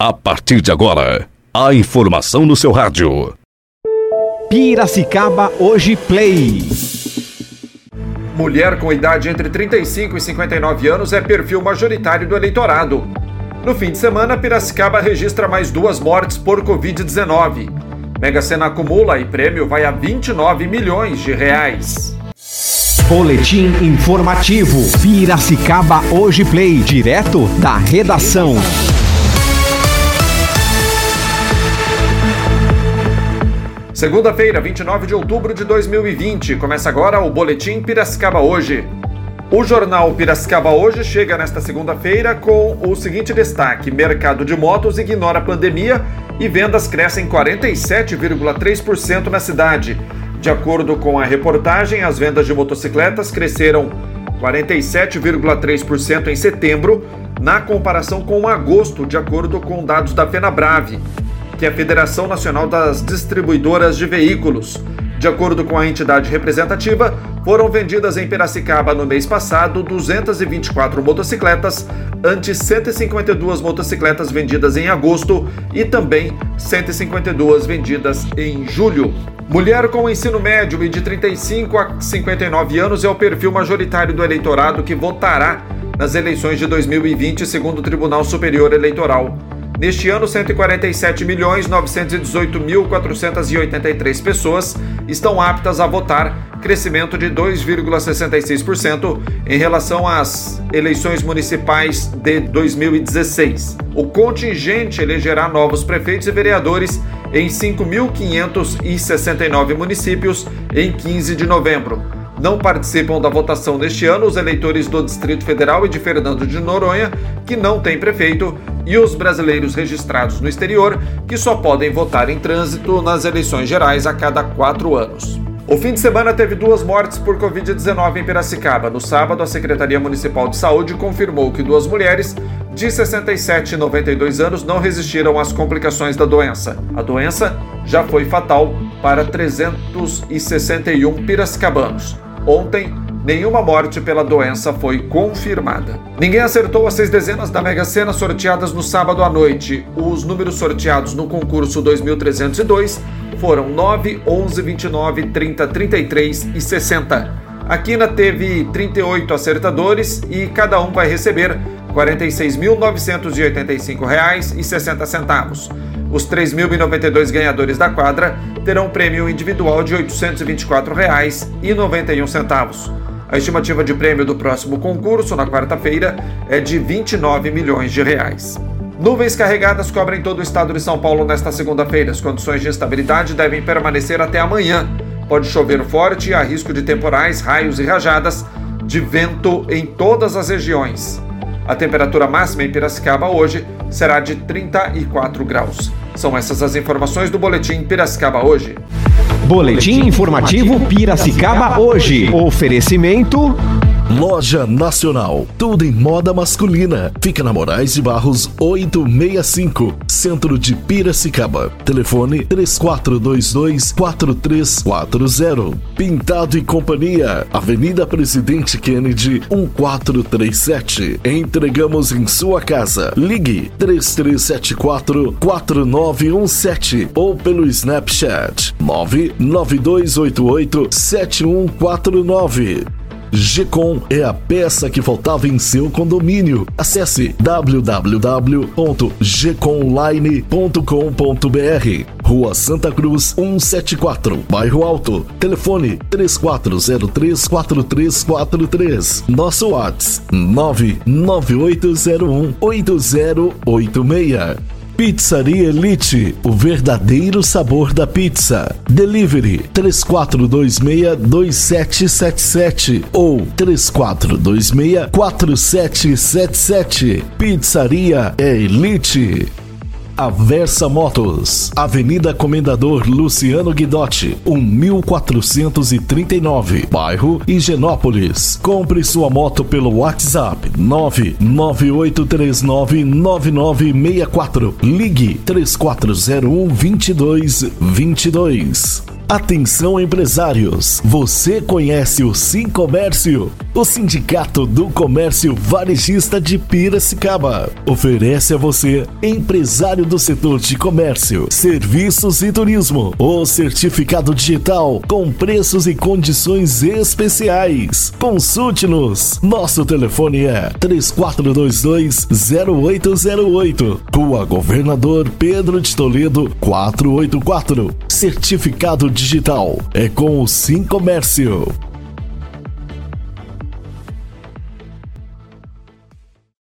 A partir de agora, a informação no seu rádio. Piracicaba Hoje Play. Mulher com idade entre 35 e 59 anos é perfil majoritário do eleitorado. No fim de semana, Piracicaba registra mais duas mortes por Covid-19. Mega Sena acumula e prêmio vai a 29 milhões de reais. Boletim informativo. Piracicaba Hoje Play. Direto da redação. Segunda-feira, 29 de outubro de 2020. Começa agora o Boletim Piracicaba Hoje. O jornal Piracicaba Hoje chega nesta segunda-feira com o seguinte destaque: Mercado de motos ignora a pandemia e vendas crescem 47,3% na cidade. De acordo com a reportagem, as vendas de motocicletas cresceram 47,3% em setembro, na comparação com agosto, de acordo com dados da FenaBrave que é a Federação Nacional das Distribuidoras de Veículos. De acordo com a entidade representativa, foram vendidas em Piracicaba no mês passado 224 motocicletas, ante 152 motocicletas vendidas em agosto e também 152 vendidas em julho. Mulher com ensino médio e de 35 a 59 anos é o perfil majoritário do eleitorado que votará nas eleições de 2020, segundo o Tribunal Superior Eleitoral. Neste ano, 147.918.483 pessoas estão aptas a votar, crescimento de 2,66% em relação às eleições municipais de 2016. O contingente elegerá novos prefeitos e vereadores em 5.569 municípios em 15 de novembro. Não participam da votação neste ano os eleitores do Distrito Federal e de Fernando de Noronha, que não têm prefeito, e os brasileiros registrados no exterior, que só podem votar em trânsito nas eleições gerais a cada quatro anos. O fim de semana teve duas mortes por Covid-19 em Piracicaba. No sábado, a Secretaria Municipal de Saúde confirmou que duas mulheres de 67 e 92 anos não resistiram às complicações da doença. A doença já foi fatal para 361 piracicabanos. Ontem, nenhuma morte pela doença foi confirmada. Ninguém acertou as seis dezenas da Mega Sena sorteadas no sábado à noite. Os números sorteados no concurso 2302 foram 9, 11, 29, 30, 33 e 60. A Quina teve 38 acertadores e cada um vai receber R$ 46.985,60. Os 3.092 ganhadores da quadra terão prêmio individual de R$ 824,91. A estimativa de prêmio do próximo concurso, na quarta-feira, é de 29 milhões de reais. Nuvens carregadas cobrem todo o estado de São Paulo nesta segunda-feira. As condições de instabilidade devem permanecer até amanhã. Pode chover forte e há risco de temporais, raios e rajadas de vento em todas as regiões. A temperatura máxima em Piracicaba hoje será de 34 graus. São essas as informações do Boletim Piracicaba hoje. Boletim informativo Piracicaba hoje. Oferecimento. Loja Nacional, tudo em moda masculina. Fica na Moraes de Barros 865, centro de Piracicaba. Telefone 3422-4340. Pintado e Companhia, Avenida Presidente Kennedy 1437. Entregamos em sua casa. Ligue 3374-4917 ou pelo Snapchat 99288 7149. Gcom é a peça que faltava em seu condomínio. Acesse www.gconline.com.br. Rua Santa Cruz 174, Bairro Alto. Telefone 34034343. Nosso WhatsApp 99801 8086. Pizzaria Elite, o verdadeiro sabor da pizza. Delivery 3426-2777 ou 3426-4777. Pizzaria Elite. Aversa Motos, Avenida Comendador Luciano Guidotti, 1439, bairro Higienópolis. Compre sua moto pelo WhatsApp 998399964. Ligue 3401 2222. Atenção empresários, você conhece o Sim Comércio? O Sindicato do Comércio Varejista de Piracicaba oferece a você, empresário do setor de comércio, serviços e turismo, o certificado digital com preços e condições especiais. Consulte-nos. Nosso telefone é 3422-0808. Rua Governador Pedro de Toledo 484. Certificado digital é com o Sim Comércio.